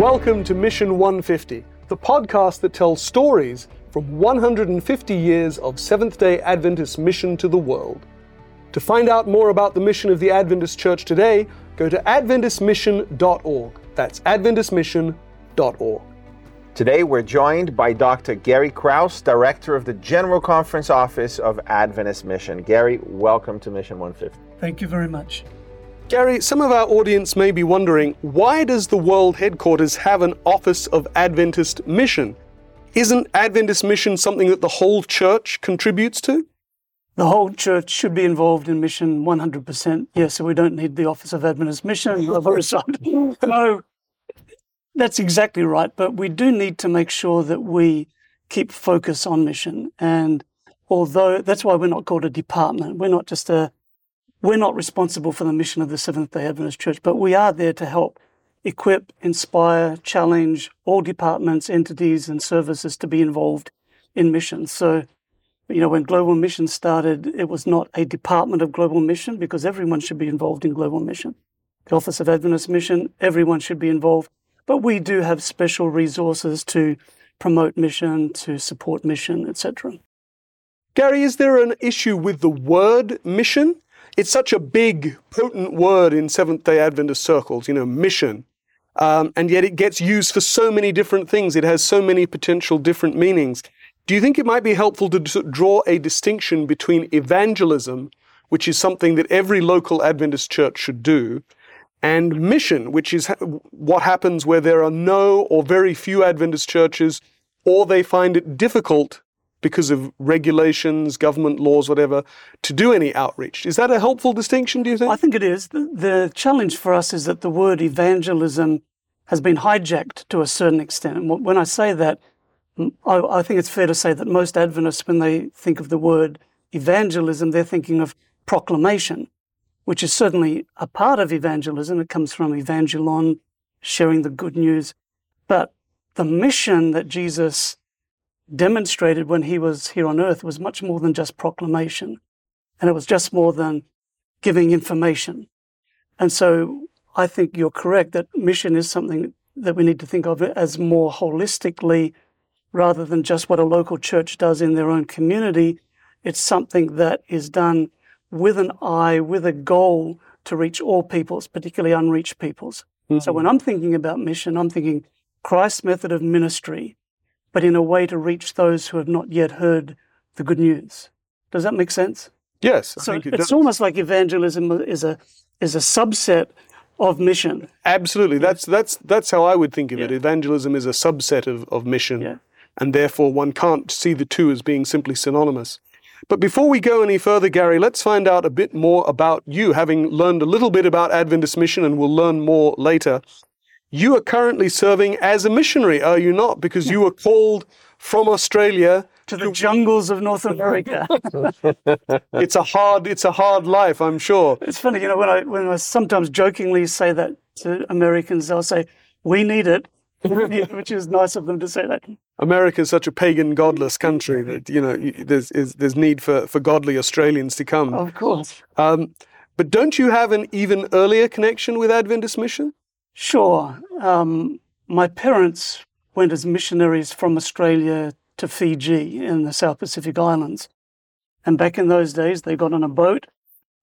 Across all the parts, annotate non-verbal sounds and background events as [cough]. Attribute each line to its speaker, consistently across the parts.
Speaker 1: Welcome to Mission 150, the podcast that tells stories from 150 years of Seventh day Adventist mission to the world. To find out more about the mission of the Adventist Church today, go to AdventistMission.org. That's AdventistMission.org.
Speaker 2: Today we're joined by Dr. Gary Krause, Director of the General Conference Office of Adventist Mission. Gary, welcome to Mission 150.
Speaker 3: Thank you very much.
Speaker 1: Gary, some of our audience may be wondering why does the world headquarters have an Office of Adventist Mission? Isn't Adventist Mission something that the whole church contributes to?
Speaker 3: The whole church should be involved in mission 100%. Yes, so we don't need the Office of Adventist Mission. [laughs] no, that's exactly right. But we do need to make sure that we keep focus on mission. And although that's why we're not called a department, we're not just a, we're not responsible for the mission of the Seventh day Adventist Church, but we are there to help equip, inspire, challenge all departments, entities, and services to be involved in mission. So, you know, when Global Mission started, it was not a department of Global Mission because everyone should be involved in Global Mission. The Office of Adventist Mission, everyone should be involved. But we do have special resources to promote mission, to support mission, etc.
Speaker 1: Gary, is there an issue with the word mission? It's such a big, potent word in Seventh day Adventist circles, you know, mission. Um, and yet it gets used for so many different things. It has so many potential different meanings. Do you think it might be helpful to d- draw a distinction between evangelism, which is something that every local Adventist church should do, and mission, which is ha- what happens where there are no or very few Adventist churches, or they find it difficult because of regulations, government laws, whatever, to do any outreach. Is that a helpful distinction, do you think?
Speaker 3: I think it is. The, the challenge for us is that the word evangelism has been hijacked to a certain extent. And when I say that, I, I think it's fair to say that most Adventists, when they think of the word evangelism, they're thinking of proclamation, which is certainly a part of evangelism. It comes from evangelon, sharing the good news. But the mission that Jesus demonstrated when he was here on earth was much more than just proclamation. And it was just more than giving information. And so I think you're correct that mission is something that we need to think of as more holistically rather than just what a local church does in their own community. It's something that is done with an eye, with a goal to reach all peoples, particularly unreached peoples. Mm-hmm. So when I'm thinking about mission, I'm thinking Christ's method of ministry but in a way to reach those who have not yet heard the good news. Does that make sense?
Speaker 1: Yes,
Speaker 3: I so it it's does. almost like evangelism is a is a subset of mission.
Speaker 1: Absolutely, that's that's that's how I would think of yeah. it. Evangelism is a subset of, of mission, yeah. and therefore one can't see the two as being simply synonymous. But before we go any further, Gary, let's find out a bit more about you, having learned a little bit about Adventist mission, and we'll learn more later. You are currently serving as a missionary, are you not? Because you were called from Australia
Speaker 3: to the jungles of North America. [laughs]
Speaker 1: it's a hard, it's a hard life, I'm sure.
Speaker 3: It's funny, you know, when I when I sometimes jokingly say that to Americans, they'll say, "We need it," [laughs] which is nice of them to say that.
Speaker 1: America is such a pagan, godless country that you know there's is, there's need for for godly Australians to come.
Speaker 3: Of course. Um,
Speaker 1: but don't you have an even earlier connection with Adventist mission?
Speaker 3: Sure. Um, my parents went as missionaries from Australia to Fiji in the South Pacific Islands. And back in those days, they got on a boat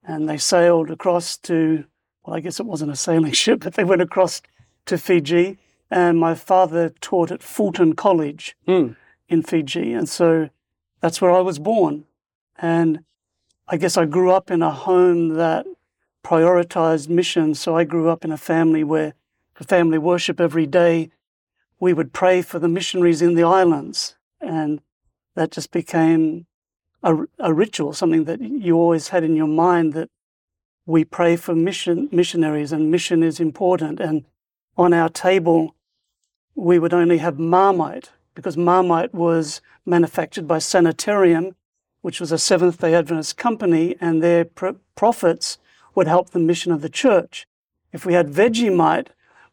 Speaker 3: and they sailed across to, well, I guess it wasn't a sailing [laughs] ship, but they went across to Fiji. And my father taught at Fulton College mm. in Fiji. And so that's where I was born. And I guess I grew up in a home that prioritized mission. So I grew up in a family where for family worship every day, we would pray for the missionaries in the islands. And that just became a, a ritual, something that you always had in your mind that we pray for mission missionaries and mission is important. And on our table, we would only have Marmite because Marmite was manufactured by Sanitarium, which was a Seventh day Adventist company, and their profits would help the mission of the church. If we had Vegemite,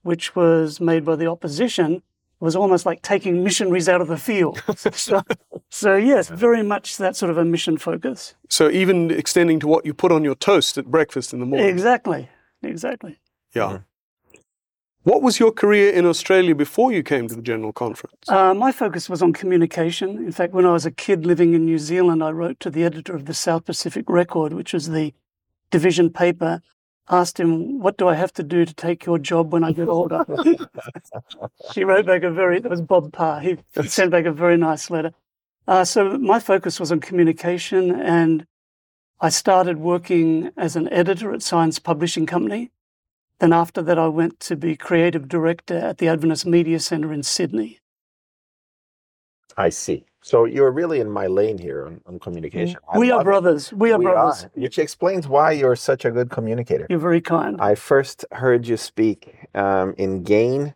Speaker 3: which was made by the opposition, was almost like taking missionaries out of the field. [laughs] so, so, yes, very much that sort of a mission focus.
Speaker 1: So even extending to what you put on your toast at breakfast in the morning.
Speaker 3: Exactly, exactly.
Speaker 1: Yeah. What was your career in Australia before you came to the General Conference?
Speaker 3: Uh, my focus was on communication. In fact, when I was a kid living in New Zealand, I wrote to the editor of the South Pacific Record, which was the division paper, asked him, What do I have to do to take your job when I get older? [laughs] she wrote back a very, that was Bob Parr. He sent back a very nice letter. Uh, so my focus was on communication, and I started working as an editor at Signs Publishing Company. Then after that, I went to be creative director at the Adventist Media Centre in Sydney.
Speaker 2: I see. So you're really in my lane here on, on communication. I
Speaker 3: we are
Speaker 2: love it.
Speaker 3: brothers. We are
Speaker 2: We
Speaker 3: brothers.
Speaker 2: are, which explains why you're such a good communicator.
Speaker 3: You're very kind.
Speaker 2: I first heard you speak um, in GAIN.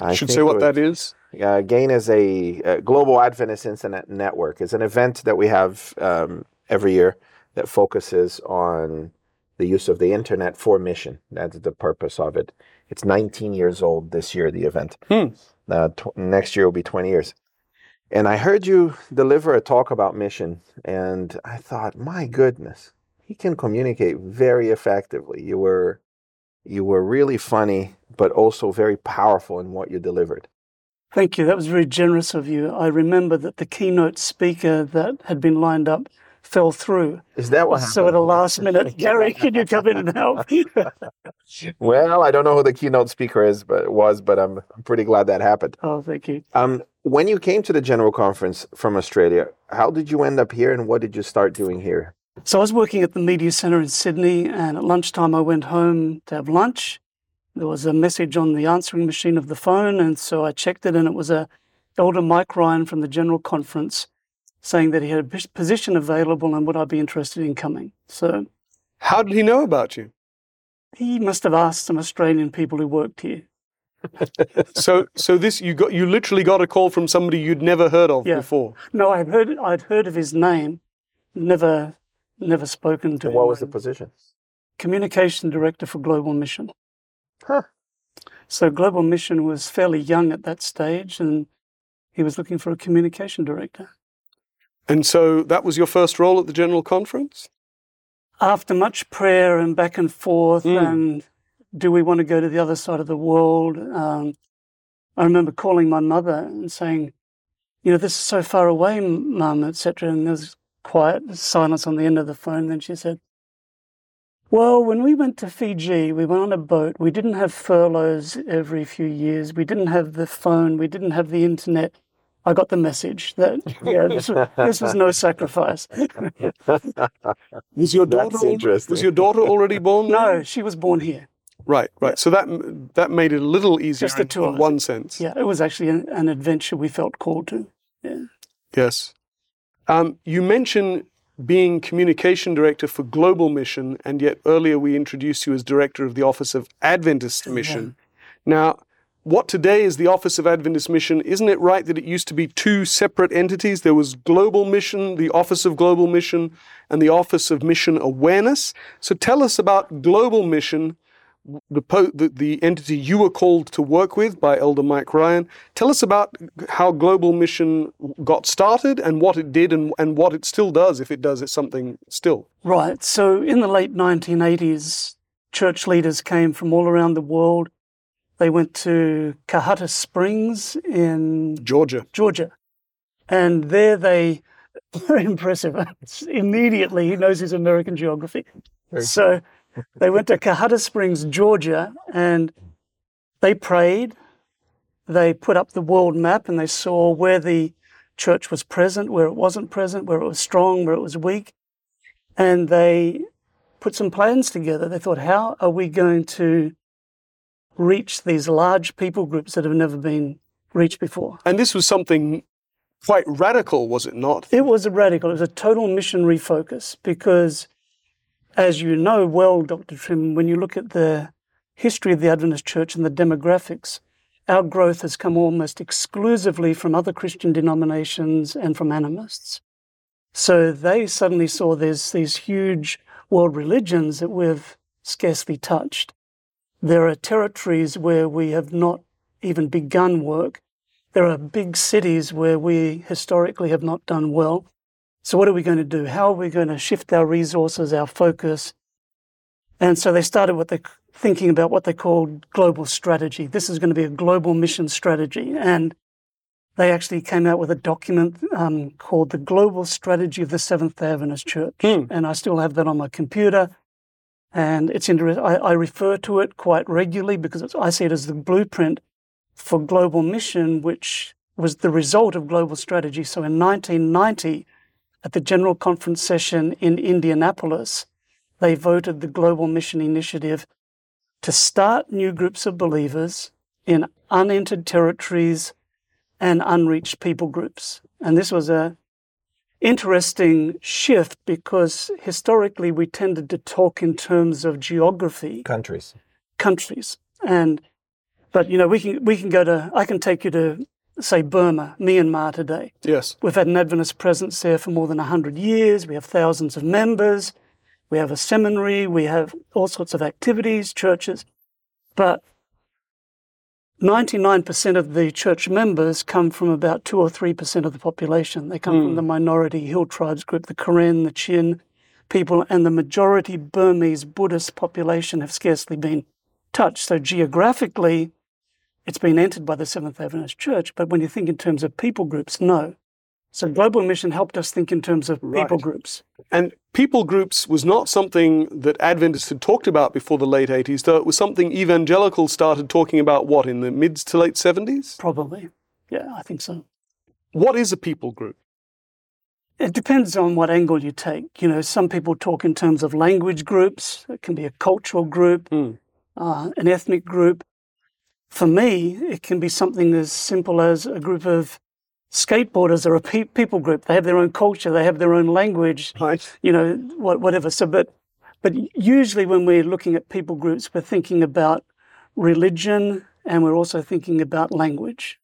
Speaker 2: I
Speaker 1: should say what
Speaker 2: was-
Speaker 1: that is.
Speaker 2: Uh, GAIN is a, uh Global Adventist Internet Network. It's an event that we have um, every year that focuses on the use of the internet for mission. That's the purpose of it. It's 19 years old this year, the event.
Speaker 1: Hmm.
Speaker 2: Uh, tw- next year will be 20 years. And I heard you deliver a talk about mission, and I thought, my goodness, he can communicate very effectively. You were, you were really funny, but also very powerful in what you delivered.
Speaker 3: Thank you. That was very generous of you. I remember that the keynote speaker that had been lined up fell through.
Speaker 2: Is that what
Speaker 3: So at a last minute, [laughs] Gary, can you come in and help? [laughs]
Speaker 2: Well, I don't know who the keynote speaker is, but was, but I'm, I'm pretty glad that happened.
Speaker 3: oh, thank you.
Speaker 2: Um, when you came to the general conference from Australia, how did you end up here, and what did you start doing here?
Speaker 3: So I was working at the Media Centre in Sydney, and at lunchtime I went home to have lunch. There was a message on the answering machine of the phone, and so I checked it, and it was a Elder Mike Ryan from the General Conference saying that he had a position available and would I be interested in coming. So
Speaker 1: How did he know about you?
Speaker 3: he must have asked some Australian people who worked here. [laughs]
Speaker 1: So, so this you got you literally got a call from somebody you'd never heard of
Speaker 3: Yeah.
Speaker 1: before.
Speaker 3: No, I'd heard I'd heard of his name, never never spoken to
Speaker 2: And
Speaker 3: him.
Speaker 2: what was the position?
Speaker 3: communication director for Global Mission.
Speaker 2: Huh.
Speaker 3: So Global Mission was fairly young at that stage, and he was looking for a communication director.
Speaker 1: And so that was your first role at the General Conference?
Speaker 3: After much prayer and back and forth,
Speaker 1: Mm.
Speaker 3: and do we want to go to the other side of the world? Um, I remember calling my mother and saying, "You know, this is so far away, Mum, etc." And there was quiet silence on the end of the phone. Then she said, "Well, when we went to Fiji, we went on a boat. We didn't have furloughs every few years. We didn't have the phone. We didn't have the internet." I got the message that [laughs] yeah, this was, this was no sacrifice.
Speaker 1: Was your daughter
Speaker 2: That's
Speaker 1: al- was your daughter already born?
Speaker 3: no, she was born here.
Speaker 1: Right, right. So that that made it a little easier
Speaker 3: Just the
Speaker 1: in,
Speaker 3: two
Speaker 1: in
Speaker 3: of us.
Speaker 1: one sense.
Speaker 3: Yeah, it was actually an, an adventure we felt called to. Yeah.
Speaker 1: Yes. Um, you mentioned being communication director for Global Mission, and yet earlier we introduced you as director of the Office of Adventist Mission. Now, what today is the Office of Adventist Mission? Isn't it right that it used to be two separate entities? There was Global Mission, the Office of Global Mission, and the Office of Mission Awareness. So tell us about Global Mission, the, po- the, the entity you were called to work with by Elder Mike Ryan. Tell us about how Global Mission got started and what it did and, and what it still does, if it does it something still.
Speaker 3: Right. So in the late 1980s, church leaders came from all around the world. They went to Cohutta Springs in
Speaker 1: Georgia.
Speaker 3: Georgia. And there they, [laughs] very impressive. [laughs] Immediately, he knows his American geography. So they went to Cohutta Springs, Georgia, and they prayed. They put up the world map and they saw where the church was present, where it wasn't present, where it was strong, where it was weak. And they put some plans together. They thought, how are we going to reach these large people groups that have never been reached before?
Speaker 1: And this was something quite radical, was it not?
Speaker 3: It was a radical, it was a total missionary focus because, as you know well, Dr. Trim, when you look at the history of the Adventist Church and the demographics, our growth has come almost exclusively from other Christian denominations and from animists. So they suddenly saw there's these huge world religions that we've scarcely touched. There are territories where we have not even begun work. There are big cities where we historically have not done well. So, what are we going to do? How are we going to shift our resources, our focus? And so they started what they thinking about what they called global strategy. This is going to be a global mission strategy. And they actually came out with a document um, called the Global Strategy of the Seventh day Adventist Church.
Speaker 1: Hmm.
Speaker 3: And I still have that on my computer. And it's interesting. I, refer to it quite regularly because I see it as the blueprint for global mission, which was the result of global strategy. So in 1990, at the General Conference session in Indianapolis, they voted the Global Mission Initiative to start new groups of believers in unentered territories and unreached people groups. And this was a interesting shift because historically we tended to talk in terms of geography,
Speaker 2: Countries.
Speaker 3: countries. And but you know, we can we can go to I can take you to say Burma, Myanmar today.
Speaker 1: Yes.
Speaker 3: We've had an Adventist presence there for more than 100 years. We have thousands of members. We have a seminary. We have all sorts of activities, churches. But 99% of the church members come from about 2 or 3% of the population. They come from hmm. the minority hill tribes group, the Karen, the Chin people, and the majority Burmese Buddhist population have scarcely been touched. So geographically, it's been entered by the Seventh Adventist Church, but when you think in terms of people groups, no. So global mission helped us think in terms of people
Speaker 1: Right.
Speaker 3: groups.
Speaker 1: And people groups was not something that Adventists had talked about before the late 80s, though it was something evangelicals started talking about, what, in the mid to late 70s?
Speaker 3: Probably. Yeah, I think so.
Speaker 1: What is a people group?
Speaker 3: It depends on what angle you take. You know, some people talk in terms of language groups. It can be a cultural group,
Speaker 1: Hmm.
Speaker 3: uh, an ethnic group. For me, it can be something as simple as a group of skateboarders are a pe- people group. They have their own culture, they have their own language,
Speaker 1: Right.
Speaker 3: you know, what, whatever. So, but, but usually when we're looking at people groups, we're thinking about religion and we're also thinking about language.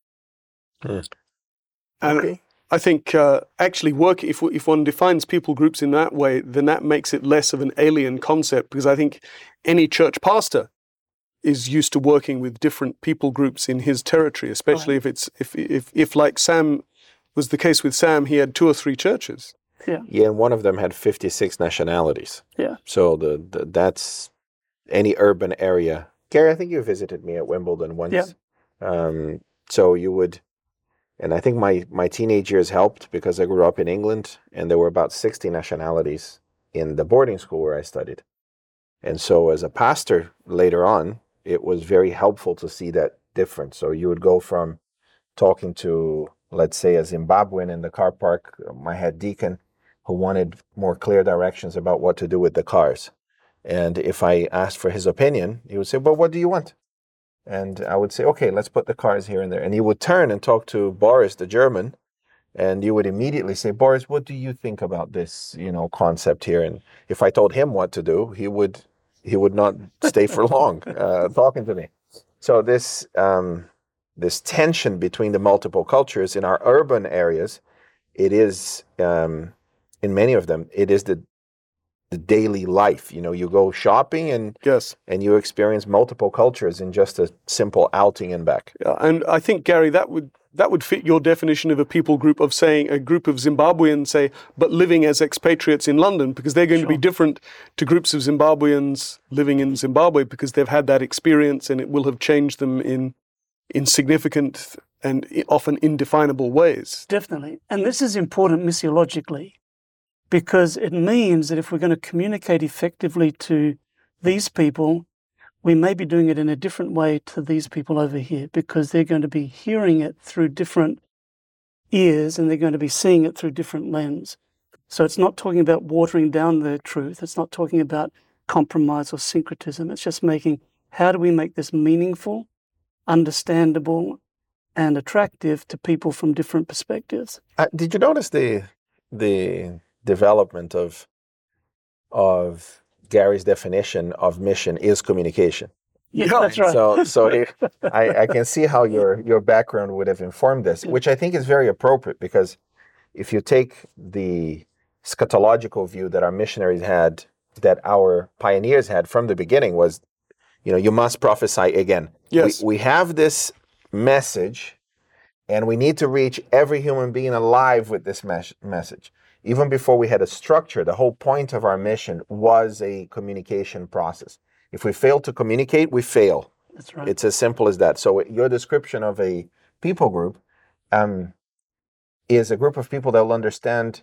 Speaker 1: And
Speaker 2: Okay.
Speaker 1: I think uh, actually work if if one defines people groups in that way, then that makes it less of an alien concept because I think any church pastor is used to working with different people groups in his territory, especially if it's if if if like Sam was the case with Sam, he had two or three churches.
Speaker 2: Yeah, and one of them had 56 nationalities.
Speaker 3: Yeah.
Speaker 2: So the, the that's any urban area. Gary, I think you visited me at Wimbledon once.
Speaker 3: Yeah.
Speaker 2: Um, so you would, and I think my my teenage years helped because I grew up in England, and there were about 60 nationalities in the boarding school where I studied. And so as a pastor later on, it was very helpful to see that difference. So you would go from talking to, let's say, a Zimbabwean in the car park, my head deacon, who wanted more clear directions about what to do with the cars. And if I asked for his opinion, he would say, Well, what do you want? And I would say, Okay, let's put the cars here and there. And he would turn and talk to Boris, the German, and you would immediately say, Boris, what do you think about this, you know, concept here? And if I told him what to do, he would he would not stay for long [laughs] uh, talking to me. So this um, this tension between the multiple cultures in our urban areas, it is um, in many of them, it is the the daily life. You know, you go shopping and
Speaker 1: Yes.
Speaker 2: and you experience multiple cultures in just a simple outing and back.
Speaker 1: Yeah, and I think Gary, that would that would fit your definition of a people group of saying a group of Zimbabweans, say, but living as expatriates in London, because they're going to be different to groups of Zimbabweans living in Zimbabwe because they've had that experience and it will have changed them in in significant and often indefinable ways.
Speaker 3: Definitely. And this is important missiologically because it means that if we're going to communicate effectively to these people, we may be doing it in a different way to these people over here because they're going to be hearing it through different ears and they're going to be seeing it through different lens. So it's not talking about watering down the truth. It's not talking about compromise or syncretism. It's just making how do we make this meaningful, understandable, and attractive to people from different perspectives.
Speaker 2: Uh, did you notice the the development of of Gary's definition of mission is communication?
Speaker 3: Yeah,
Speaker 1: Yeah,
Speaker 3: that's right.
Speaker 2: So, so [laughs] if, I, I can see how your your background would have informed this, which I think is very appropriate because if you take the eschatological view that our missionaries had, that our pioneers had from the beginning, was, you know, you must prophesy again.
Speaker 1: Yes.
Speaker 2: We, we have this message, and we need to reach every human being alive with this mes- message. Even before we had a structure, the whole point of our mission was a communication process. If we fail to communicate, we fail.
Speaker 3: That's right.
Speaker 2: It's as simple as that. So your description of a people group um, is a group of people that will understand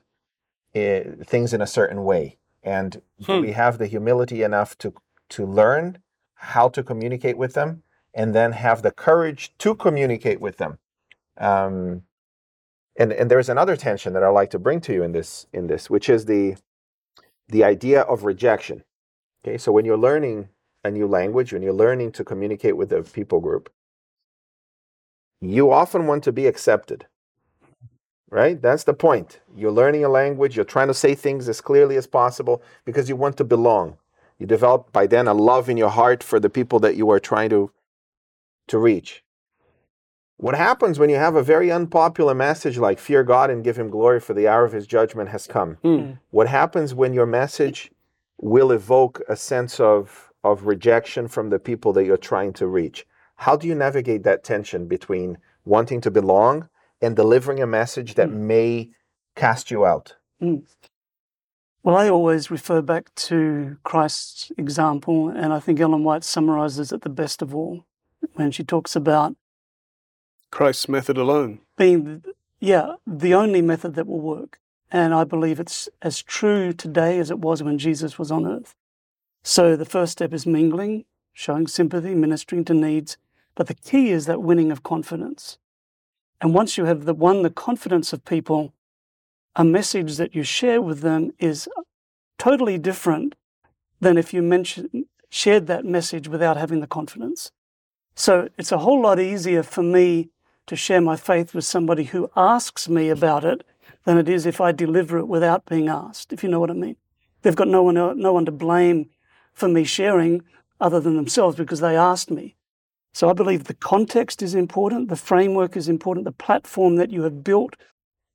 Speaker 2: uh, things in a certain way, and
Speaker 1: Hmm.
Speaker 2: we have the humility enough to to learn how to communicate with them, and then have the courage to communicate with them. Um, and and there's another tension that I like to bring to you in this in this, which is the the idea of rejection. Okay, so when you're learning a new language, when you're learning to communicate with a people group, you often want to be accepted. Right? That's the point. You're learning a language, you're trying to say things as clearly as possible because you want to belong. You develop by then a love in your heart for the people that you are trying to to reach. What happens when you have a very unpopular message like fear God and give him glory for the hour of his judgment has come?
Speaker 1: Hmm. hmm.
Speaker 2: What happens when your message will evoke a sense of, of rejection from the people that you're trying to reach? How do you navigate that tension between wanting to belong and delivering a message that hmm. may cast you out? Hmm.
Speaker 3: Well, I always refer back to Christ's example, and I think Ellen White summarizes it the best of all when she talks about
Speaker 1: Christ's method alone.
Speaker 3: being, yeah, the only method that will work. And I believe it's as true today as it was when Jesus was on earth. So the first step is mingling, showing sympathy, ministering to needs. But the key is that winning of confidence. And once you have the, won the confidence of people, a message that you share with them is totally different than if you mention, shared that message without having the confidence. So it's a whole lot easier for me to share my faith with somebody who asks me about it than it is if I deliver it without being asked, if you know what I mean. They've got no one, no one to blame for me sharing other than themselves because they asked me. So I believe the context is important, the framework is important, the platform that you have built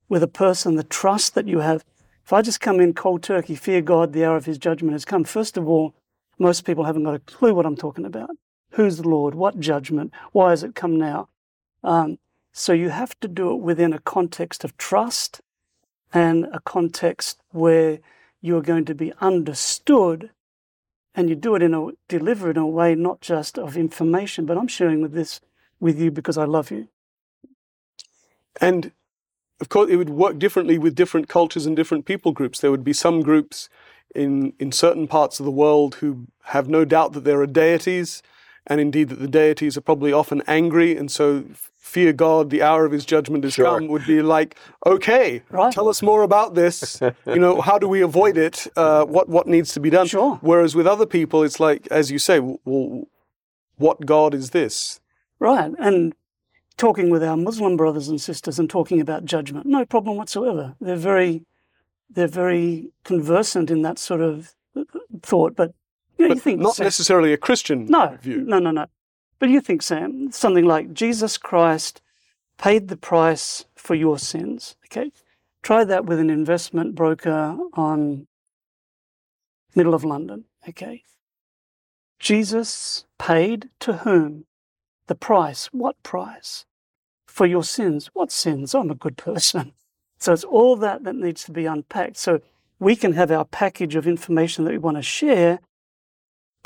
Speaker 3: with a person, the trust that you have. If I just come in cold turkey, fear God, the hour of his judgment has come, first of all, most people haven't got a clue what I'm talking about. Who's the Lord? What judgment? Why has it come now? Um, so you have to do it within a context of trust and a context where you're going to be understood and you do it in a deliver it in a way not just of information, but I'm sharing with this with you because I love you.
Speaker 1: And of course, it would work differently with different cultures and different people groups. There would be some groups in, in certain parts of the world who have no doubt that there are deities, and indeed that the deities are probably often angry, and so fear God, the hour of his judgment has
Speaker 2: Sure.
Speaker 1: come, would be like, okay,
Speaker 3: Right.
Speaker 1: tell us more about this. you know, how do we avoid it? Uh, what, what needs to be done?
Speaker 3: Sure.
Speaker 1: Whereas with other people, it's like, as you say, well, what God is this?
Speaker 3: Right. And talking with our Muslim brothers and sisters and talking about judgment, no problem whatsoever. They're very, they're very conversant in that sort of thought. But you, think
Speaker 1: not
Speaker 3: Sam-
Speaker 1: necessarily a Christian
Speaker 3: no,
Speaker 1: view.
Speaker 3: no, no, no. But you think, Sam, something like Jesus Christ paid the price for your sins. Okay, try that with an investment broker on middle of London. Okay, Jesus paid to whom the price? What price? For your sins. What sins? I'm a good person. [laughs] So it's all that that needs to be unpacked. So we can have our package of information that we want to share,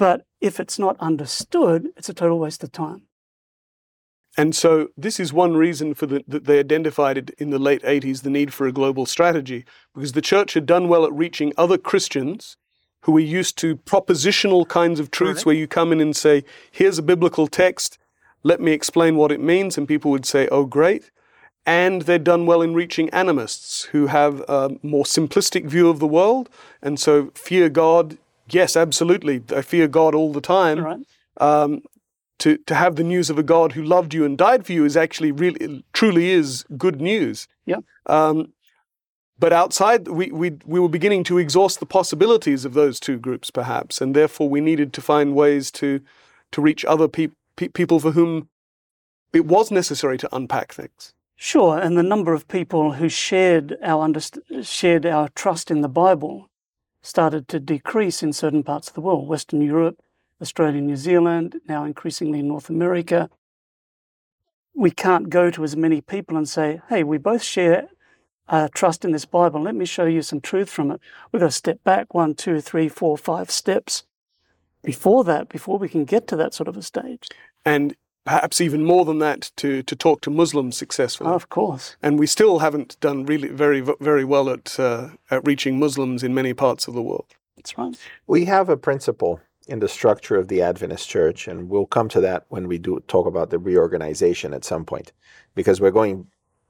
Speaker 3: but if it's not understood, it's a total waste of time.
Speaker 1: And so this is one reason for the, that they identified it in the late 80s the need for a global strategy, because the church had done well at reaching other Christians who were used to propositional kinds of truths
Speaker 3: Correct.
Speaker 1: where you come in and say, here's a biblical text, let me explain what it means, and people would say, oh, great. And they'd done well in reaching animists who have a more simplistic view of the world. And so fear God, yes, absolutely. I fear God all the time
Speaker 3: Right?
Speaker 1: um, to to have the news of a God who loved you and died for you is actually really truly is good news.
Speaker 3: Yeah.
Speaker 1: Um, but outside, we, we we were beginning to exhaust the possibilities of those two groups, perhaps, and therefore we needed to find ways to to reach other peop pe- people for whom it was necessary to unpack things.
Speaker 3: Sure. And the number of people who shared our underst- shared our trust in the Bible started to decrease in certain parts of the world, Western Europe, Australia, New Zealand, now increasingly North America. We can't go to as many people and say, "Hey, we both share uh, trust in this Bible. Let me show you some truth from it." We've got to step back one, two, three, four, five steps before that, before we can get to that sort of a stage.
Speaker 1: And perhaps even more than that, to, to talk to Muslims successfully.
Speaker 3: of course.
Speaker 1: and we still haven't done really very very well at uh, at reaching Muslims in many parts of the world.
Speaker 3: That's right.
Speaker 2: We have a principle in the structure of the Adventist Church, and we'll come to that when we do talk about the reorganization at some point, because we're going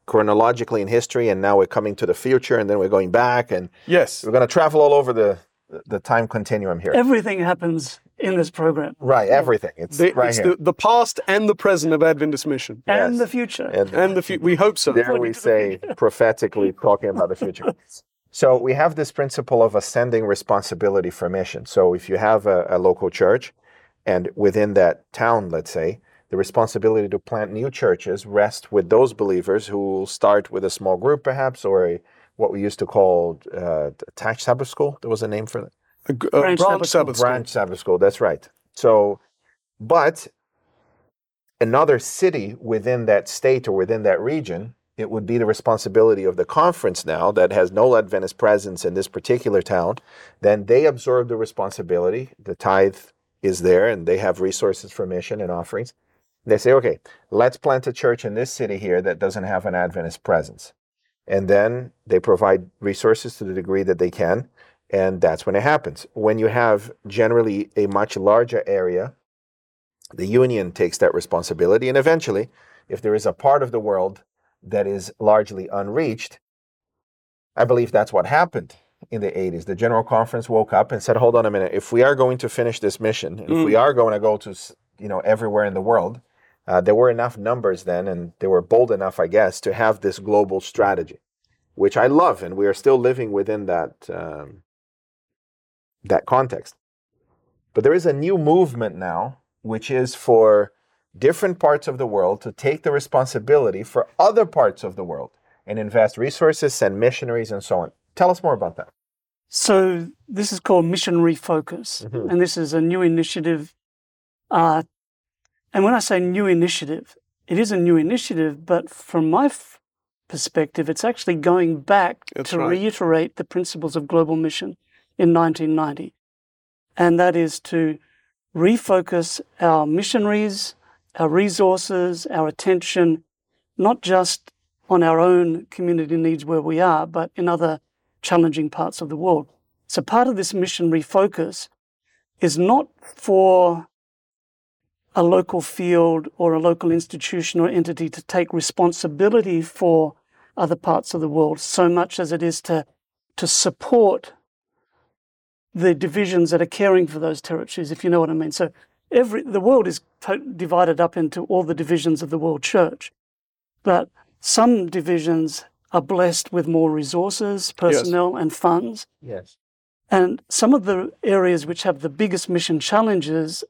Speaker 2: chronologically in history, and now we're coming to the future, and then we're going back, and
Speaker 1: Yes,
Speaker 2: we're going to travel all over the the time continuum here.
Speaker 3: Everything happens in this program
Speaker 2: right, everything. It's
Speaker 1: the,
Speaker 2: right
Speaker 1: it's
Speaker 2: here.
Speaker 1: the, the past and the present of Adventist mission,
Speaker 3: and the future.
Speaker 2: And
Speaker 1: and the future. we hope so.
Speaker 2: there we say [laughs] prophetically talking about the future. So we have this principle of ascending responsibility for mission. So if you have a, a local church, and within that town, let's say, the responsibility to plant new churches rests with those believers who start with a small group, perhaps, or a, what we used to call uh, attached Sabbath school. There was a name for that.
Speaker 1: A, g- a
Speaker 3: Branch
Speaker 1: branch
Speaker 3: Sabbath
Speaker 1: Sabbath school.
Speaker 2: Branch Sabbath school. That's right. So, but another city within that state or within that region, it would be the responsibility of the conference now that has no Adventist presence in this particular town. Then they absorb the responsibility. The tithe is there, and they have resources for mission and offerings. They say, okay, let's plant a church in this city here that doesn't have an Adventist presence. And then they provide resources to the degree that they can. And that's when it happens. When you have generally a much larger area, the union takes that responsibility. And eventually, if there is a part of the world that is largely unreached, I believe that's what happened in the 80s. The General Conference woke up and said, hold on a minute, if we are going to finish this mission, and if we are going to go to you know everywhere in the world, uh, there were enough numbers then, and they were bold enough, I guess, to have this global strategy, which I love, and we are still living within that um, that context. But there is a new movement now, which is for different parts of the world to take the responsibility for other parts of the world and invest resources, send missionaries, and so on. Tell us more about that.
Speaker 3: So this is called Mission Refocus,
Speaker 2: Mhm.
Speaker 3: and this is a new initiative. Uh, and when I say new initiative, it is a new initiative, but from my f- perspective, it's actually going back
Speaker 1: That's
Speaker 3: to
Speaker 1: right.
Speaker 3: reiterate the principles of global mission in 1990, and that is to refocus our missionaries, our resources, our attention, not just on our own community needs where we are, but in other challenging parts of the world. So part of this mission refocus is not for a local field or a local institution or entity to take responsibility for other parts of the world so much as it is to to support the divisions that are caring for those territories if you know what i mean. So every the world is to- divided up into all the divisions of the world church but some divisions are blessed with more resources personnel and funds.
Speaker 2: Yes.
Speaker 3: and some of the areas which have the biggest mission challenges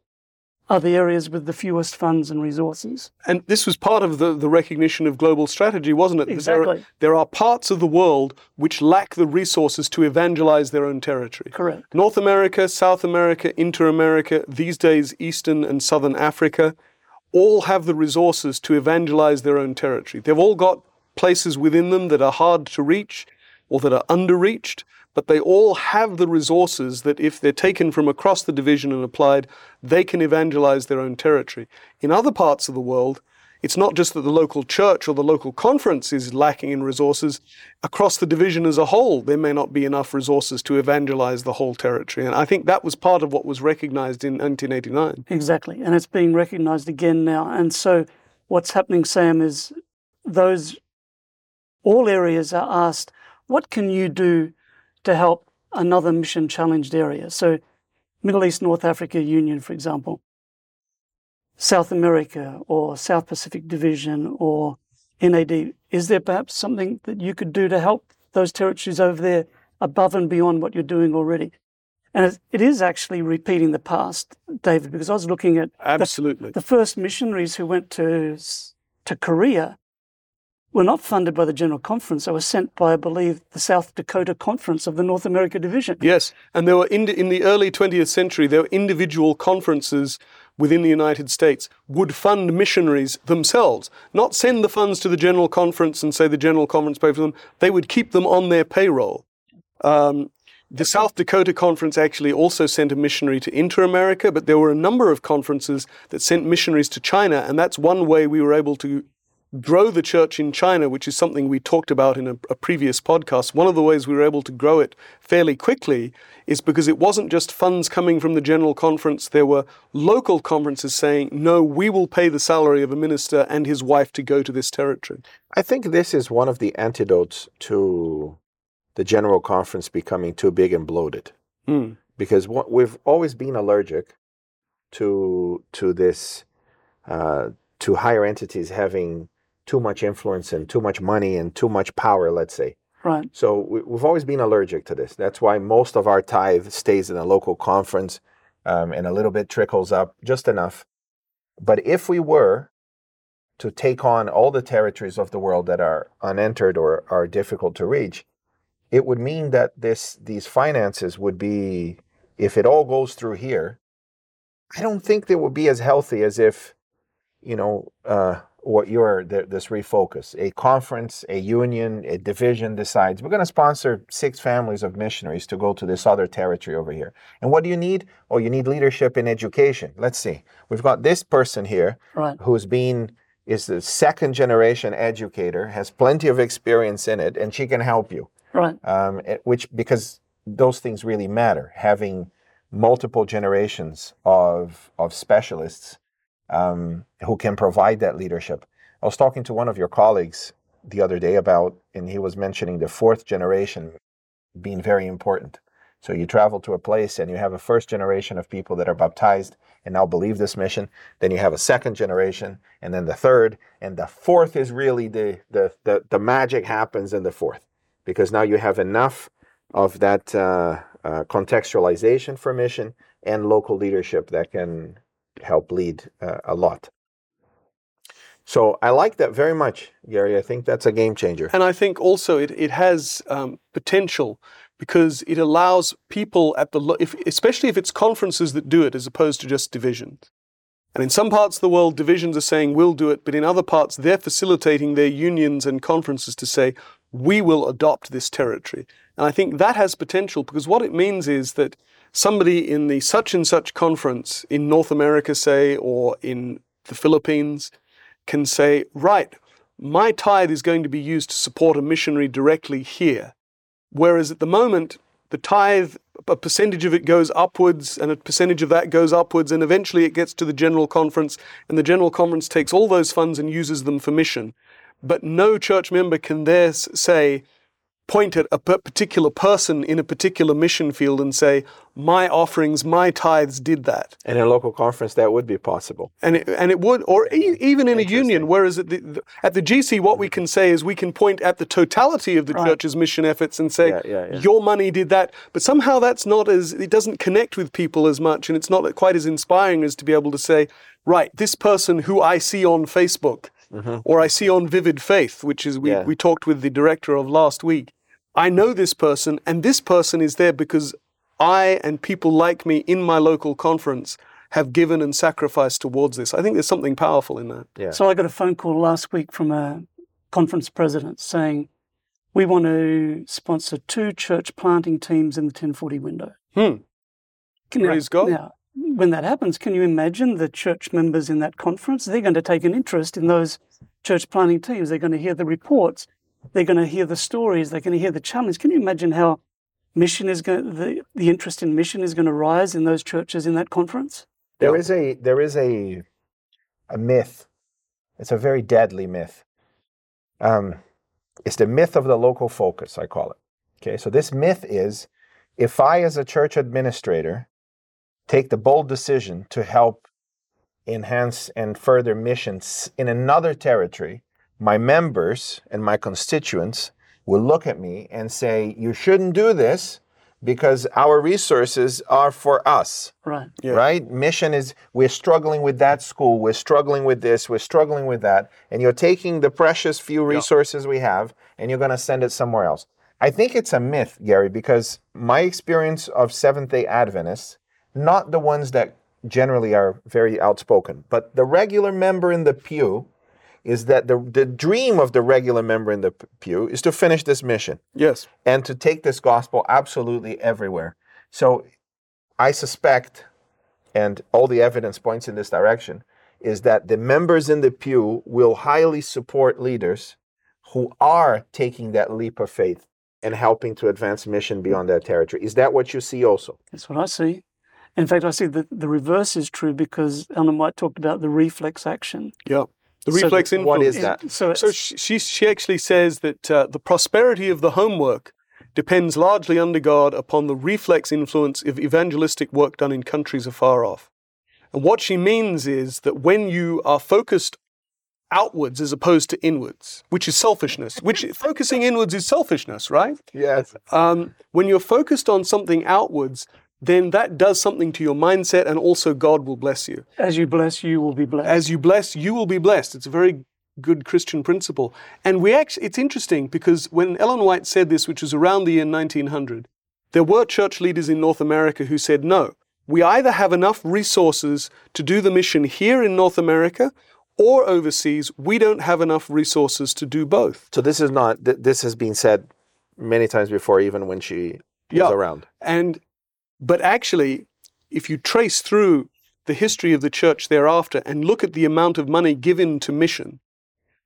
Speaker 3: are the areas with the fewest funds and resources.
Speaker 1: And this was part of the, the recognition of global strategy, wasn't it? That There are,
Speaker 3: Exactly.
Speaker 1: there are parts of the world which lack the resources to evangelize their own territory.
Speaker 3: Correct.
Speaker 1: North America, South America, Inter America, these days Eastern and Southern Africa, all have the resources to evangelize their own territory. They've all got places within them that are hard to reach or that are underreached, but they all have the resources that, if they're taken from across the division and applied, they can evangelize their own territory. In other parts of the world, it's not just that the local church or the local conference is lacking in resources. Across the division as a whole, there may not be enough resources to evangelize the whole territory. And I think that was part of what was recognized in 1989.
Speaker 3: Exactly. And it's being recognized again now. And so what's happening, Sam, is those all areas are asked, what can you do to help another mission challenged area? So Middle East North Africa Union, for example, South America or South Pacific Division or NAD, is there perhaps something that you could do to help those territories over there above and beyond what you're doing already? And it- it is actually repeating the past, David, because I was looking at
Speaker 1: Absolutely.
Speaker 3: the first missionaries who went to to Korea were not funded by the General Conference. They were sent by, I believe, the South Dakota Conference of the North America Division.
Speaker 1: Yes, and there were in, in the early 20th century, there were individual conferences within the United States would fund missionaries themselves, not send the funds to the General Conference and say the General Conference pay for them. They would keep them on their payroll. Um, The South Dakota conference actually also sent a missionary to Inter America, but there were a number of conferences that sent missionaries to China, and that's one way we were able to grow the church in China, which is something we talked about in a, a, previous podcast. One of the ways we were able to grow it fairly quickly is because it wasn't just funds coming from the general conference, there were local conferences saying, no, we will pay the salary of a minister and his wife to go to this territory.
Speaker 2: I think this is one of the antidotes to the general conference becoming too big and bloated.
Speaker 1: Mm.
Speaker 2: Because what, we've always been allergic to to this uh, to higher entities having too much influence and too much money and too much power, let's say.
Speaker 3: Right.
Speaker 2: So we, have always been allergic to this. That's why most of our tithe stays in a local conference um, and a little bit trickles up, just enough. But if we were to take on all the territories of the world that are unentered or are difficult to reach, it would mean that this these finances would be if it all goes through here i don't think they would be as healthy as if you know uh, what your this refocus a conference a union a division decides we're going to sponsor six families of missionaries to go to this other territory over here and what do you need oh you need leadership in education let's see we've got this person here
Speaker 3: right.
Speaker 2: who's been is the second generation educator has plenty of experience in it and she can help you
Speaker 3: Right.
Speaker 2: Um, which because those things really matter. Having multiple generations of of specialists um, who can provide that leadership. I was talking to one of your colleagues the other day about, and he was mentioning the fourth generation being very important. So you travel to a place and you have a first generation of people that are baptized and now believe this mission. Then you have a second generation, and then the third, and the fourth is really the the the, the magic happens in the fourth because now you have enough of that uh, uh, contextualization for mission and local leadership that can help lead uh, a lot. So I like that very much, Gary. I think that's a game changer.
Speaker 1: And I think also it, it has um, potential because it allows people at the, if, especially if it's conferences that do it as opposed to just divisions. And in some parts of the world, divisions are saying we'll do it, but in other parts, they're facilitating their unions and conferences to say we will adopt this territory. And I think that has potential because what it means is that somebody in the such and such conference in North America, say, or in the Philippines, can say, right, my tithe is going to be used to support a missionary directly here. Whereas at the moment, the tithe, a percentage of it goes upwards, and a percentage of that goes upwards, and eventually it gets to the General Conference, and the General Conference takes all those funds and uses them for mission but no church member can there say, point at a particular person in a particular mission field and say, my offerings, my tithes did that.
Speaker 2: And in a local conference, that would be possible.
Speaker 1: And it, and it would, or e- even in a union, whereas at the, the, at the GC, what we can say is we can point at the totality of the right. church's mission efforts and say,
Speaker 2: yeah, yeah, yeah.
Speaker 1: your money did that. But somehow that's not as, it doesn't connect with people as much, and it's not quite as inspiring as to be able to say, right, this person who I see on Facebook mm-hmm. or I see on Vivid Faith, which is we, yeah. we talked with the director of last week. I know this person, and this person is there because I and people like me in my local conference have given and sacrificed towards this. I think there's something powerful in that.
Speaker 2: Yeah.
Speaker 3: So I got a phone call last week from a conference president saying, we want to sponsor two church planting teams in the 1040 window.
Speaker 1: Hmm. Praise
Speaker 3: now,
Speaker 1: God.
Speaker 3: Now, when that happens, can you imagine the church members in that conference? They're going to take an interest in those church planning teams. They're going to hear the reports. They're going to hear the stories. They're going to hear the challenge. Can you imagine how mission is going the, the interest in mission is going to rise in those churches in that conference?
Speaker 2: There is a there is a a myth. It's a very deadly myth. Um, it's the myth of the local focus, I call it. Okay, so this myth is if I, as a church administrator, take the bold decision to help enhance and further missions in another territory, my members and my constituents will look at me and say, You shouldn't do this because our resources are for us.
Speaker 3: Right.
Speaker 2: Yeah. Right? Mission is we're struggling with that school, we're struggling with this, we're struggling with that, and you're taking the precious few resources yeah. we have and you're going to send it somewhere else. I think it's a myth, Gary, because my experience of Seventh day Adventists not the ones that generally are very outspoken, but the regular member in the pew is that the, the dream of the regular member in the pew is to finish this mission
Speaker 1: Yes.
Speaker 2: and to take this gospel absolutely everywhere. So I suspect, and all the evidence points in this direction, is that the members in the pew will highly support leaders who are taking that leap of faith and helping to advance mission beyond their territory. Is that what you see also?
Speaker 3: That's what I see. In fact, I see that the reverse is true because Ellen White talked about the reflex action.
Speaker 1: Yeah. The
Speaker 3: So
Speaker 1: reflex influence.
Speaker 2: what is that?
Speaker 3: So,
Speaker 1: So she, she, she actually says that uh, the prosperity of the homework depends largely under God upon the reflex influence of evangelistic work done in countries afar off. And what she means is that when you are focused outwards as opposed to inwards, which is selfishness, which [laughs] focusing inwards is selfishness, right?
Speaker 2: Yes.
Speaker 1: Um, when you're focused on something outwards, then that does something to your mindset, and also God will bless you.
Speaker 3: as you bless, you will be blessed.
Speaker 1: As you bless, you will be blessed. It's a very good Christian principle. And we actually, it's interesting because when Ellen White said this, which was around the year 1900, there were church leaders in North America who said, no, we either have enough resources to do the mission here in North America or overseas. We don't have enough resources to do both.
Speaker 2: So this is not, th- this has been said many times before, even when she
Speaker 1: Yeah.
Speaker 2: was around.
Speaker 1: And but actually, if you trace through the history of the church thereafter and look at the amount of money given to mission,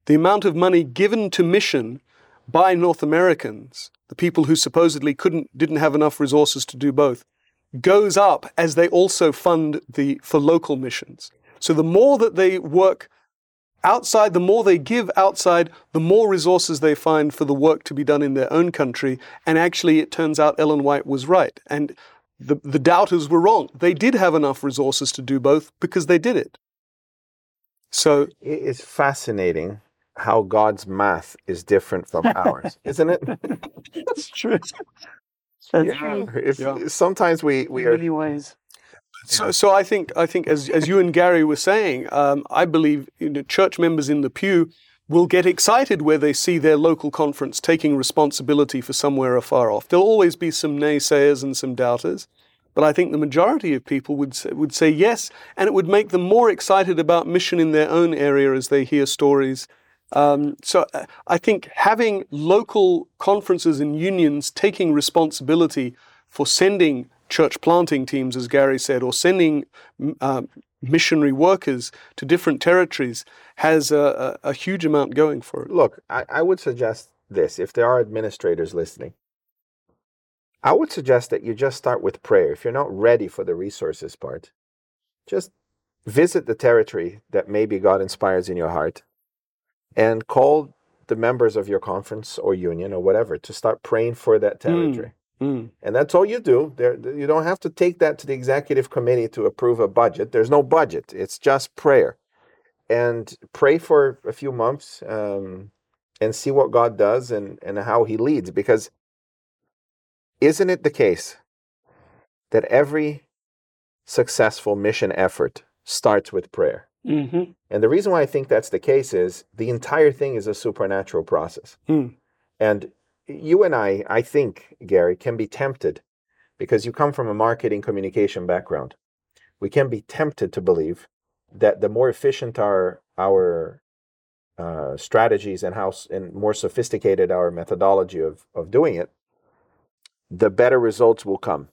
Speaker 1: the amount of money given to mission by North Americans, the people who supposedly couldn't didn't have enough resources to do both, goes up as they also fund the for local missions. So the more that they work outside, the more they give outside, the more resources they find for the work to be done in their own country. And actually, it turns out Ellen White was right. And the, the doubters were wrong. They did have enough resources to do both because they did it. So,
Speaker 2: It is fascinating how God's math is different from [laughs] ours, isn't it?
Speaker 3: That's true. That's true.
Speaker 2: If,
Speaker 1: Yeah.
Speaker 2: Sometimes we, we
Speaker 3: In
Speaker 2: are
Speaker 3: many ways.
Speaker 1: so, so I think, I think as, as you and Gary were saying, um, I believe you know, church members in the pew will get excited where they see their local conference taking responsibility for somewhere afar off. There'll always be some naysayers and some doubters, but I think the majority of people would say, would say yes, and it would make them more excited about mission in their own area as they hear stories. Um, so uh, I think having local conferences and unions taking responsibility for sending church planting teams, as Gary said, or sending uh, missionary workers to different territories has a, a, a huge amount going for it.
Speaker 2: Look, I, I would suggest this if there are administrators listening. I would suggest that you just start with prayer. If you're not ready for the resources part, just visit the territory that maybe God inspires in your heart and call the members of your conference or union or whatever to start praying for that territory.
Speaker 1: Mm.
Speaker 2: And that's all you do. There, you don't have to take that to the executive committee to approve a budget. There's no budget. It's just prayer, and pray for a few months um, and see what God does and and how He leads. Because isn't it the case that every successful mission effort starts with prayer?
Speaker 3: hmm
Speaker 2: And the reason why I think that's the case is the entire thing is a supernatural process.
Speaker 1: Hmm.
Speaker 2: And you and I, I think, Gary, can be tempted because you come from a marketing communication background. We can be tempted to believe that the more efficient our our uh, strategies and how and more sophisticated our methodology of of doing it, the better results will come.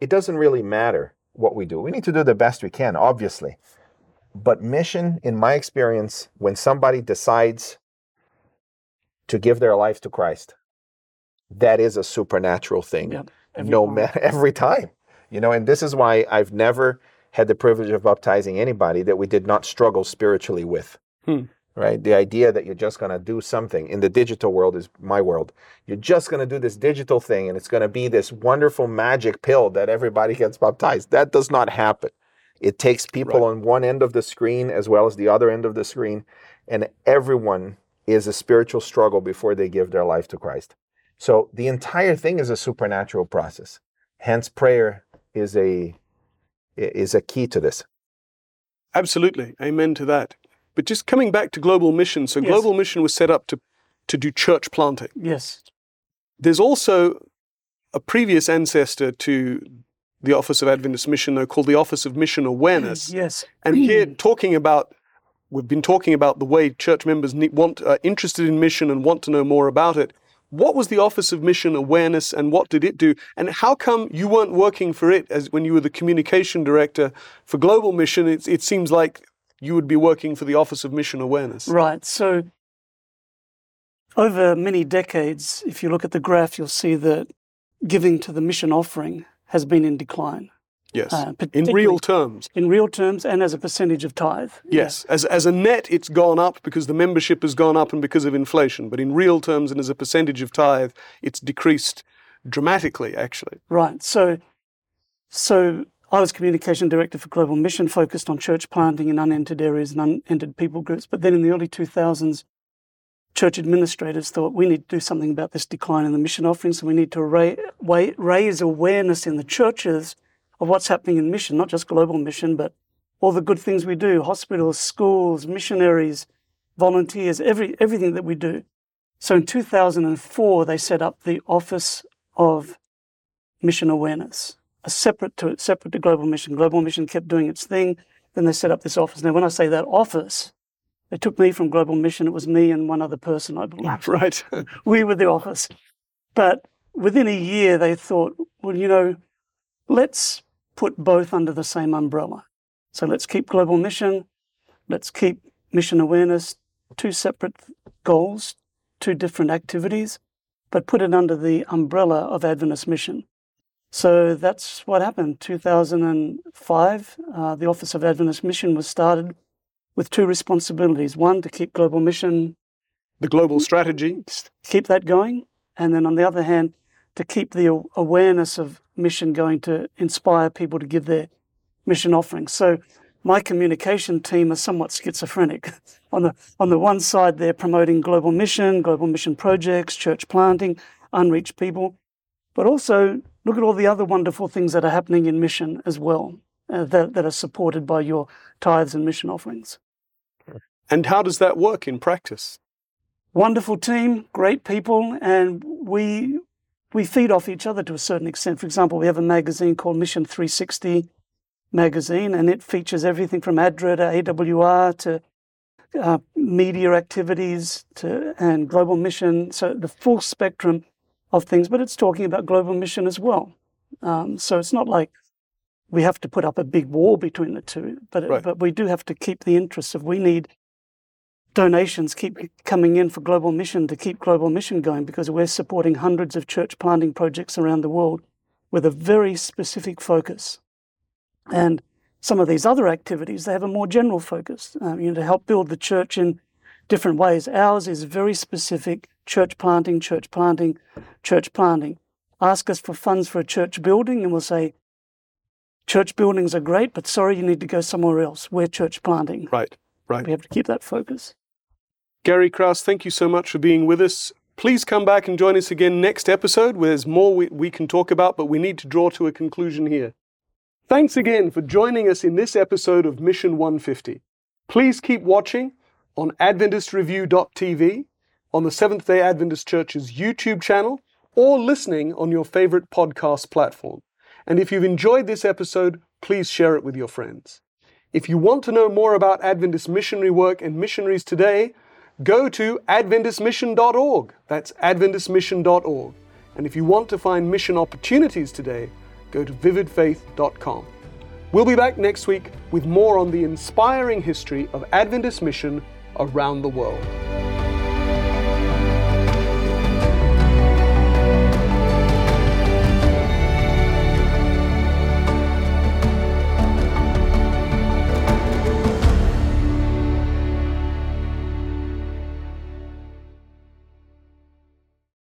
Speaker 2: It doesn't really matter what we do. We need to do the best we can, obviously. But mission, in my experience, when somebody decides to give their life to Christ, that is a supernatural thing.
Speaker 3: Yep. Every
Speaker 2: no matter [laughs] every time, you know, and this is why I've never had the privilege of baptizing anybody that we did not struggle spiritually with.
Speaker 1: Hmm.
Speaker 2: Right? The idea that you're just going to do something in the digital world is my world. You're just going to do this digital thing and it's going to be this wonderful magic pill that everybody [laughs] gets baptized. That does not happen. It takes people
Speaker 1: Right.
Speaker 2: on one end of the screen as well as the other end of the screen, and everyone is a spiritual struggle before they give their life to Christ. So the entire thing is a supernatural process. Hence, prayer is a is a key to this.
Speaker 1: Absolutely. Amen to that. But just coming back to global mission, so
Speaker 3: Yes.
Speaker 1: global mission was set up to, to do church planting.
Speaker 3: Yes.
Speaker 1: There's also a previous ancestor to the Office of Adventist Mission, though, called the Office of Mission Awareness.
Speaker 3: Yes.
Speaker 1: And here, talking about we've been talking about the way church members need, want are interested in mission and want to know more about it. What was the Office of Mission Awareness and what did it do? And how come you weren't working for it as when you were the communication director for Global Mission? It, it seems like you would be working for the Office of Mission Awareness.
Speaker 3: Right. So, over many decades, if you look at the graph, you'll see that giving to the mission offering has been in decline.
Speaker 1: Yes.
Speaker 3: Uh,
Speaker 1: in real terms.
Speaker 3: In real terms and as a percentage of tithe.
Speaker 1: Yes. As, as a net, it's gone up because the membership has gone up and because of inflation. But in real terms and as a percentage of tithe, it's decreased dramatically, actually.
Speaker 3: Right. So, so I was communication director for Global Mission, focused on church planting in unentered areas and unentered people groups. But then in the early 2000s, church administrators thought we need to do something about this decline in the mission offerings. So we need to ra- wa- raise awareness in the churches of what's happening in mission, not just global mission, but all the good things we do hospitals, schools, missionaries, volunteers, every, everything that we do. So in 2004, they set up the Office of Mission Awareness, a separate to separate to Global Mission. Global Mission kept doing its thing. Then they set up this office. Now, when I say that office, they took me from Global Mission. It was me and one other person, I believe.
Speaker 1: Right. [laughs]
Speaker 3: we were the office. But within a year, they thought, well, you know, let's put both under the same umbrella. So let's keep global mission, let's keep mission awareness, two separate goals, two different activities, but put it under the umbrella of Adventist mission. So that's what happened. 2005, uh, the Office of Adventist Mission was started with two responsibilities. One, to keep global mission
Speaker 1: The global strategy.
Speaker 3: keep that going. And then on the other hand, to keep the awareness of mission going to inspire people to give their mission offerings. So my communication team are somewhat schizophrenic. [laughs] on the on the one side, they're promoting global mission, global mission projects, church planting, unreached people, but also look at all the other wonderful things that are happening in mission as well, uh, that, that are supported by your tithes and mission offerings.
Speaker 1: And how does that work in practice?
Speaker 3: wonderful team, great people, and we we feed off each other to a certain extent. For example, we have a magazine called Mission 360 magazine, and it features everything from ADRA to AWR to uh, media activities to and global mission. So the full spectrum of things, but it's talking about global mission as well. Um, so it's not like we have to put up a big wall between the two, but
Speaker 1: Right.
Speaker 3: but we do have to keep the interest of we need donations keep coming in for global mission to keep global mission going because we're supporting hundreds of church planting projects around the world with a very specific focus. And some of these other activities, they have a more general focus, um, you know, to help build the church in different ways. Ours is very specific church planting, church planting, church planting. Ask us for funds for a church building, and we'll say, church buildings are great, but sorry, you need to go somewhere else. We're church planting.
Speaker 1: Right. Right.
Speaker 3: We have to keep that focus.
Speaker 1: Gary Krause, thank you so much for being with us. Please come back and join us again next episode where there's more we, we can talk about, but we need to draw to a conclusion here. Thanks again for joining us in this episode of Mission 150. Please keep watching on AdventistReview.tv, on the Seventh day Adventist Church's YouTube channel, or listening on your favorite podcast platform. And if you've enjoyed this episode, please share it with your friends. If you want to know more about Adventist missionary work and missionaries today, go to AdventistMission.org. That's AdventistMission.org. And if you want to find mission opportunities today, go to VividFaith.com. We'll be back next week with more on the inspiring history of Adventist mission around the world.